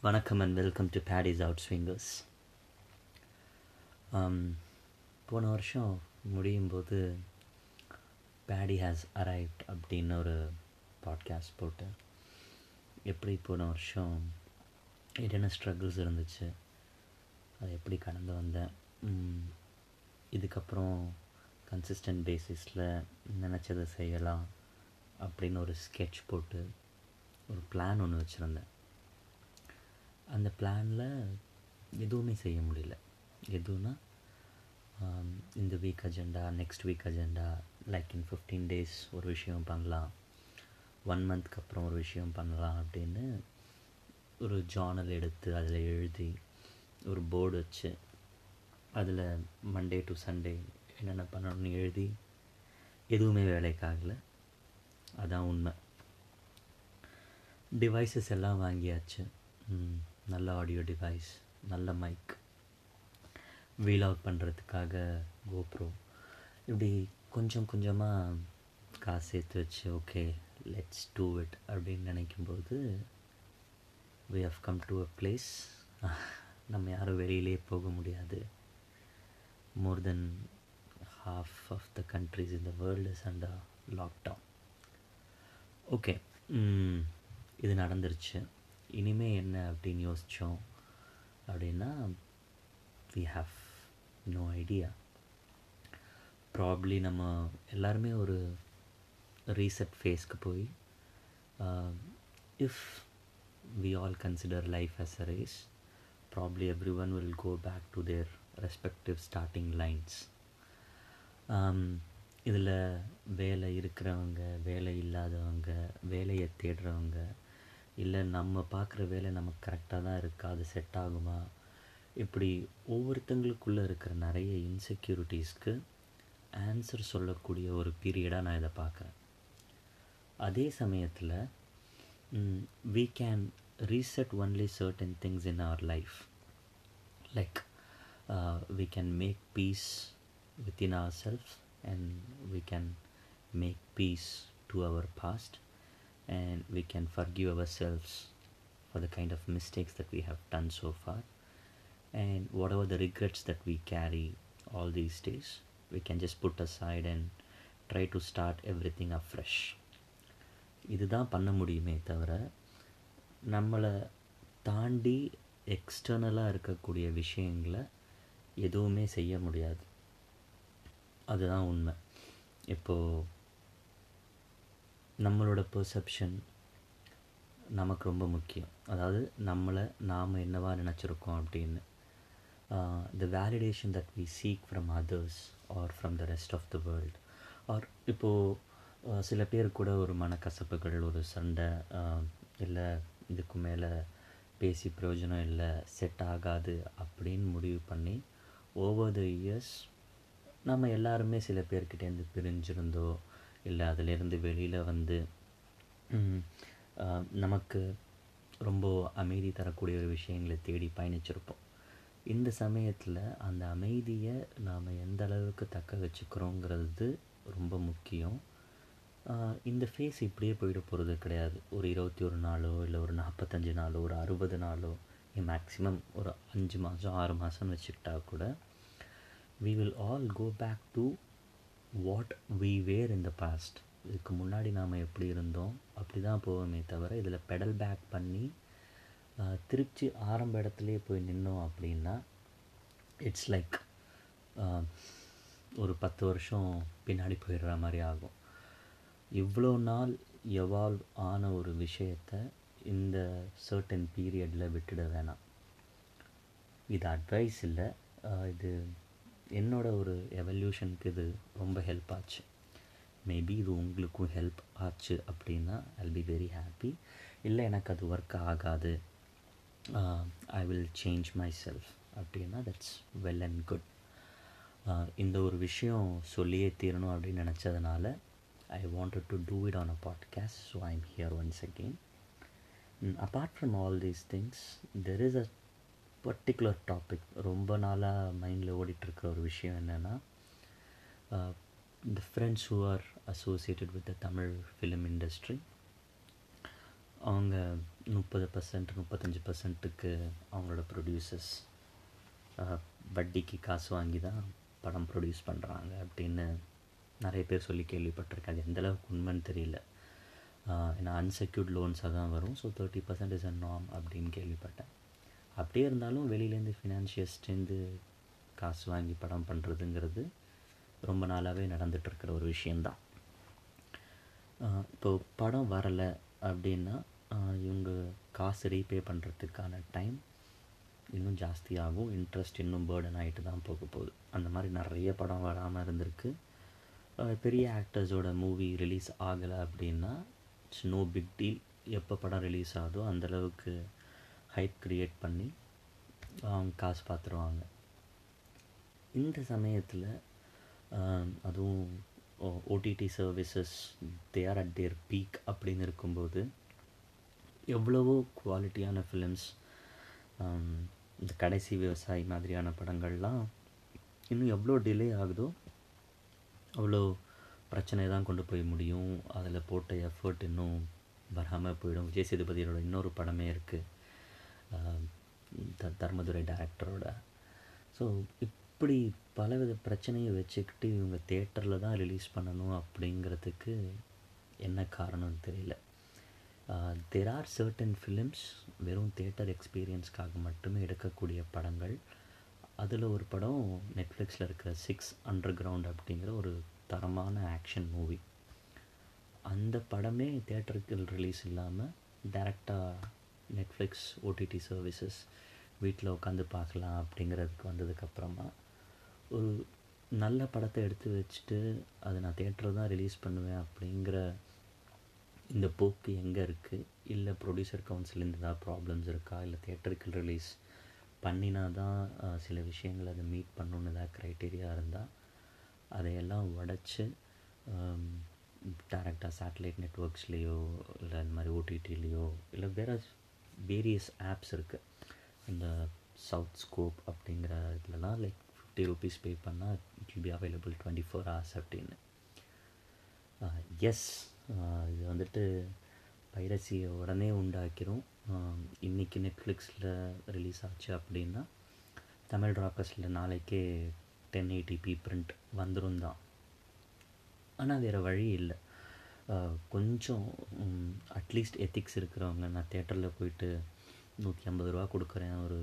வணக்கம் and welcome to Paddy's out swingers போன வருஷம் முடியும் போது பேடி ஹேஸ் அரைவ்ட் அப்படின்னு ஒரு பாட்காஸ்ட் போட்டு எப்படி போன வருஷம் என்னென்ன ஸ்ட்ரகிள்ஸ் இருந்துச்சு அதை எப்படி கடந்து வந்தேன் இதுக்கப்புறம் கன்சிஸ்டன்ட் பேசிஸில் நினச்சதை செய்யலாம் அப்படின்னு ஒரு ஸ்கெட்ச் போட்டு ஒரு பிளான் ஒன்று வச்சுருந்தேன். அந்த பிளானில் எதுவுமே செய்ய முடியல. எதுவும்னா இந்த week agenda next week agenda like in fifteen days ஒரு விஷயம் பண்ணலாம். ஒன் மந்த்க்கு அப்புறம் ஒரு விஷயம் பண்ணலாம் அப்படின்னு ஒரு ஜார்னல் எடுத்து அதில் எழுதி ஒரு போர்டு வச்சு அதில் மண்டே டு சண்டே என்னென்ன பண்ணணும்னு எழுதி எதுவுமே வேலைக்காகலை அதான் உண்மை. டிவைசஸ் எல்லாம் வாங்கியாச்சு. நல்ல ஆடியோ டிவைஸ் நல்ல மைக் வீலாக் பண்ணுறதுக்காக கோப்ரோ இப்படி கொஞ்சம் கொஞ்சமாக காசு சேர்த்து வச்சு ஓகே லெட்ஸ் டூ இட் அப்படின்னு நினைக்கும்போது we have come to a place நம்ம யாரும் வெளியிலே போக முடியாது. More than half of the countries in the world is under lockdown okay இது நடந்துருச்சு. இனிமே என்ன அப்படின்னு யோசித்தோம் அப்படின்னா we have no idea probably நம்ம எல்லாருமே ஒரு ரீசெட் ஃபேஸ்க்கு போய் if we all consider life as a race probably everyone will go back to their respective starting lines இதில் வேலை இருக்கிறவங்க வேலை இல்லாதவங்க வேலையை தேடுறவங்க இல்லை நம்ம பார்க்குற வேலை நமக்கு கரெக்டாக தான் இருக்கா? அது செட் ஆகுமா? இப்படி ஒவ்வொருத்தங்களுக்குள்ளே இருக்கிற நிறைய இன்செக்யூரிட்டிஸ்க்கு ஆன்சர் சொல்லக்கூடிய ஒரு பீரியடாக நான் இதை பார்க்குறேன். அதே சமயத்தில் we can reset only certain things in our life like we can make peace within within self and we can make peace to our past. We can forgive ourselves for the kind of mistakes that we have done so far and whatever the regrets that we carry all these days we can just put aside and try to start everything afresh இதுதான் பண்ண முடியுமே தவிர நம்மளை தாண்டி எக்ஸ்டர்னலாக இருக்கக்கூடிய விஷயங்களை எதுவுமே செய்ய முடியாது அதுதான் உண்மை இப்போது நம்மளோட பெர்செப்ஷன் நமக்கு ரொம்ப முக்கியம். அதாவது நம்மளை நாம் என்னவா நினச்சிருக்கோம் அப்படின்னு. The validation that we seek from others or from the rest of the world are இப்போது சில பேர் கூட ஒரு மனக்கசப்புகள் ஒரு சண்டை இல்லை இதுக்கு மேலே பேசி பிரயோஜனம் இல்லை செட் ஆகாது அப்படின்னு முடிவு பண்ணி ஓவர் த இயர்ஸ் நம்ம எல்லாருமே சில பேர்கிட்டேருந்து பிரிஞ்சிருந்தோ இல்லை அதிலேருந்து வெளியில் வந்து நமக்கு ரொம்ப அமைதி தரக்கூடிய ஒரு விஷயங்களை தேடி பயணிச்சிருப்போம். இந்த சமயத்தில் அந்த அமைதியை நாம் எந்த அளவுக்கு தக்க வச்சுக்கிறோங்கிறது ரொம்ப முக்கியம். இந்த ஃபேஸ் இப்படியே போயிட போகிறது கிடையாது. ஒரு இருபத்தி ஒரு நாளோ இல்லை ஒரு நாற்பத்தஞ்சு நாளோ ஒரு அறுபது நாளோ மேக்ஸிமம் ஒரு அஞ்சு மாதம் ஆறு மாதம்னு வச்சுக்கிட்டா கூட we will all go back to what we were in the past இதுக்கு முன்னாடி நாம் எப்படி இருந்தோம்? அப்படி தான் போவோமே தவிர இதில் பெடல் பேக் பண்ணி திருச்சி ஆரம்ப இடத்துலையே போய் நின்னோம் அப்படின்னா இட்ஸ் லைக் ஒரு பத்து வருஷம் பின்னாடி போயிடுற மாதிரி ஆகும். இவ்வளோ நாள் எவால்வ் ஆன ஒரு விஷயத்தை இந்த சர்டன் பீரியடில் விட்டுட வேணாம். இது அட்வைஸ் இல்லை. இது என்னோட ஒரு எவல்யூஷனுக்கு இது ரொம்ப ஹெல்ப் ஆச்சு. மேபி இது உங்களுக்கும் ஹெல்ப் ஆச்சு அப்படின்னா ஐல் பி வெரி ஹாப்பி இல்லை எனக்கு அது ஒர்க் ஆகாது. I will change my self அப்படின்னா தட்ஸ் வெல் அண்ட் குட் இந்த ஒரு விஷயம் சொல்லியே தீரணும் அப்படின்னு நினச்சதுனால I wanted to do it on a podcast so I am here once again apart from all these things there is a particular topic ரொம்ப நாளாக மைண்டில் ஓடிட்டுருக்கிற ஒரு விஷயம் என்னென்னா the friends who are associated with the Tamil film industry அவங்க முப்பது percent முப்பத்தஞ்சு பர்சன்ட்டுக்கு அவங்களோட ப்ரொடியூசர்ஸ் வட்டிக்கு காசு வாங்கி தான் படம் ப்ரொடியூஸ் பண்ணுறாங்க அப்படின்னு நிறைய பேர் சொல்லி கேள்விப்பட்டிருக்கேன் அது எந்தளவுக்கு உண்மைன்னு தெரியல. ஏன்னா அன்செக்யூர்ட் லோன்ஸாக தான் வரும். So thirty percent is a நாம் அப்படின்னு கேள்விப்பட்டேன். அப்படியே இருந்தாலும் வெளியிலேருந்து ஃபினான்ஷியஸ்டேருந்து காசு வாங்கி படம் பண்ணுறதுங்கிறது ரொம்ப நாளாகவே நடந்துகிட்ருக்கிற ஒரு விஷயந்தான். இப்போது இப்போ படம் வரலை அப்படின்னா இவங்க காசு ரீபே பண்ணுறதுக்கான டைம் இன்னும் ஜாஸ்தியாகும். இன்ட்ரெஸ்ட் இன்னும் பேர்டன் ஆகிட்டு தான் போக போகுது. அந்த மாதிரி நிறைய படம் வராமல் இருந்திருக்கு. பெரிய ஆக்டர்ஸோட மூவி ரிலீஸ் ஆகலை அப்படின்னா இட்ஸ் நோ பிக் டீல். எப்போ படம் ரிலீஸ் ஆகுதோ அந்தளவுக்கு ஹைப் க்ரியேட் பண்ணி அவங்க காசு பார்த்துருவாங்க இந்த சமயத்தில் அதுவும் OTT services they are at their peak அப்படின்னு இருக்கும்போது எவ்வளவோ குவாலிட்டியான ஃபிலிம்ஸ் இந்த கடைசி விவசாயி மாதிரியான படங்கள்லாம் இன்னும் எவ்வளோ டிலே ஆகுதோ அவ்வளோ பிரச்சனை தான் கொண்டு போய் முடியும். அதில் போட்ட எஃபர்ட் இன்னும் வராமல் போயிடும். விஜய் சேதுபதியோட இன்னொரு படமே இருக்குது த தர்மதுரை டேரக்டரோட ஸோ இப் இப்படி பலவித பிரச்சனையை வச்சுக்கிட்டு இவங்க தேட்டரில் தான் ரிலீஸ் பண்ணணும் அப்படிங்கிறதுக்கு என்ன காரணம்னு தெரியல. தெர் ஆர் சர்டன் ஃபிலிம்ஸ் வெறும் தேட்டர் எக்ஸ்பீரியன்ஸ்க்காக மட்டுமே எடுக்கக்கூடிய படங்கள். அதில் ஒரு படம் நெட்ஃப்ளிக்ஸில் இருக்கிற சிக்ஸ் அண்டர் கிரவுண்ட் அப்படிங்கிற ஒரு தரமான ஆக்ஷன் மூவி அந்த படமே தேட்டருக்கு ரிலீஸ் இல்லாமல் டேரெக்டாக நெட்ஃப்ளிக்ஸ் ஓடிடி சர்வீசஸ் வீட்டில் உட்காந்து பார்க்கலாம் அப்படிங்கிறதுக்கு வந்ததுக்கப்புறமா ஒரு நல்ல படத்தை எடுத்து வச்சுட்டு அதை நான் தேட்டரில் தான் ரிலீஸ் பண்ணுவேன் அப்படிங்கிற இந்த போக்கு எங்கே இருக்குது இல்லை ப்ரொடியூசர் கவுன்சிலேருந்து ஏதாவது ப்ராப்ளம்ஸ் இருக்கா? இல்லை தேட்டருக்கு ரிலீஸ் பண்ணினா தான் சில விஷயங்கள் அதை மீட் பண்ணணுன்னு ஏதாவது க்ரைட்டீரியா இருந்தால் அதையெல்லாம் உடச்சி டேரெக்டாக சேட்டலைட் நெட்ஒர்க்ஸ்லேயோ இல்லை இந்த மாதிரி ஓடிடிலேயோ இல்லை வேறு வேரியஸ் ஆப்ஸ் இருக்குது இந்த சவுத் ஸ்கோப் அப்படிங்கிற இதுலலாம் லைக் ஃபிஃப்டி ருபீஸ் பே பண்ணால் it will be available twenty four hours அப்படின்னு uh, எஸ் uh, இது வந்துட்டு பைரசியை உடனே உண்டாக்கிரும். இன்றைக்கி நெட்ஃப்ளிக்ஸில் ரிலீஸ் ஆச்சு அப்படின்னா தமிழ் ராக்கர்ஸில் நாளைக்கே டென் எயிட்டிபி பிரிண்ட் வந்துடும் தான். ஆனால் வேறு வழி இல்லை. Uh, கொஞ்சம் um, அட்லீஸ்ட் எத்திக்ஸ் இருக்கிறவங்க நான் தேட்டரில் போயிட்டு நூற்றி ஐம்பது ரூபா கொடுக்குறேன் ஒரு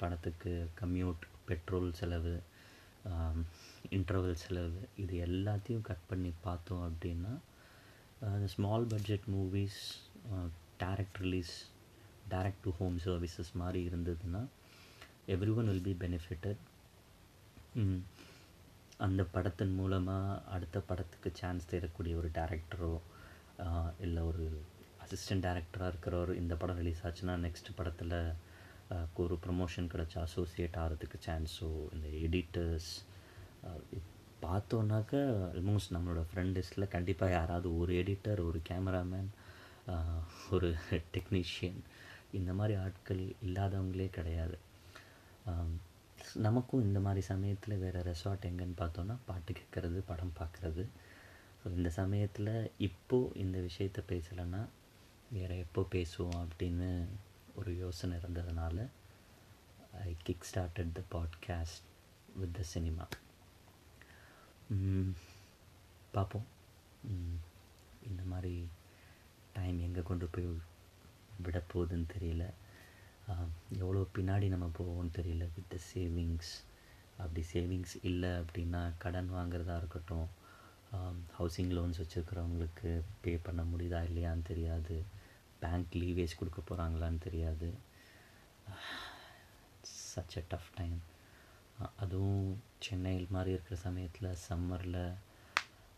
படத்துக்கு கம்யூட் பெட்ரோல் செலவு இன்டர்வல் செலவு இது எல்லாத்தையும் கட் பண்ணி பார்த்தோம் அப்படின்னா small budget movies direct release direct to home services மாதிரி இருந்ததுன்னா every one will be benefited அந்த படத்தின் மூலமாக அடுத்த படத்துக்கு சான்ஸ் தேடக்கூடிய ஒரு டேரக்டரோ இல்லை ஒரு அசிஸ்டன்ட் டேரக்டராக இருக்கிறவர் இந்த படம் ரிலீஸ் ஆச்சுன்னா நெக்ஸ்ட் படத்தில் ஒரு ப்ரமோஷன் கிடச்சா அசோசியேட் ஆகிறதுக்கு சான்ஸோ இந்த எடிட்டர்ஸ் பார்த்தோன்னாக்க ஆல்மோஸ்ட் நம்மளோட ஃப்ரெண்ட் லிஸ்ட்டில் கண்டிப்பாக யாராவது ஒரு எடிட்டர் ஒரு கேமராமேன் ஒரு டெக்னீஷியன் இந்த மாதிரி ஆட்கள் இல்லாதவங்களே கிடையாது. நமக்கும் இந்த மாதிரி சமயத்தில் வேறு ரெசார்ட் எங்கேன்னு பார்த்தோன்னா பாட்டு கேட்குறது படம் பார்க்குறது. ஸோ இந்த சமயத்தில் இப்போது இந்த விஷயத்த பேசலைன்னா வேறு எப்போ பேசுவோம் அப்படின்னு ஒரு யோசனை இருந்ததுனால I kick started the podcast with the cinema பார்ப்போம் இந்த மாதிரி டைம் எங்கே கொண்டு போய் விட போகுதுன்னு தெரியல எவ்வளோ பின்னாடி நம்ம போவோம்னு தெரியல. வித் த சேவிங்ஸ் அப்படி சேவிங்ஸ் இல்லை அப்படின்னா கடன் வாங்குறதா இருக்கட்டும். ஹவுசிங் லோன்ஸ் வச்சுருக்கிறவங்களுக்கு பே பண்ண முடியுதா இல்லையான்னு தெரியாது. பேங்க் லீவேஜ் கொடுக்க போகிறாங்களான்னு தெரியாது. சச் அ டஃப் டைம் அதுவும் சென்னையில் மாதிரி இருக்கிற சமயத்தில் சம்மரில்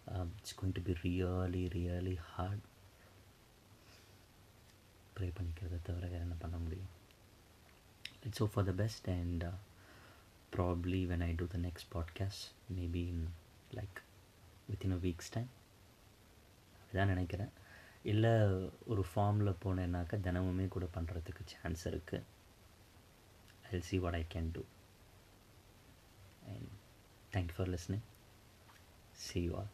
it's going to be really really hard pray பண்ணிக்கிறத தவிர வேறு என்ன பண்ண முடியும்? It's all for the best and probably when I do the next podcast maybe in like within a week's time time. அப்படிதான் நினைக்கிறேன். இல்லை ஒரு ஃபார்மில் போனேன்னாக்கா தினமுமே கூட பண்ணுறதுக்கு சான்ஸ் இருக்குது I see what I can do and thank you for listening see you all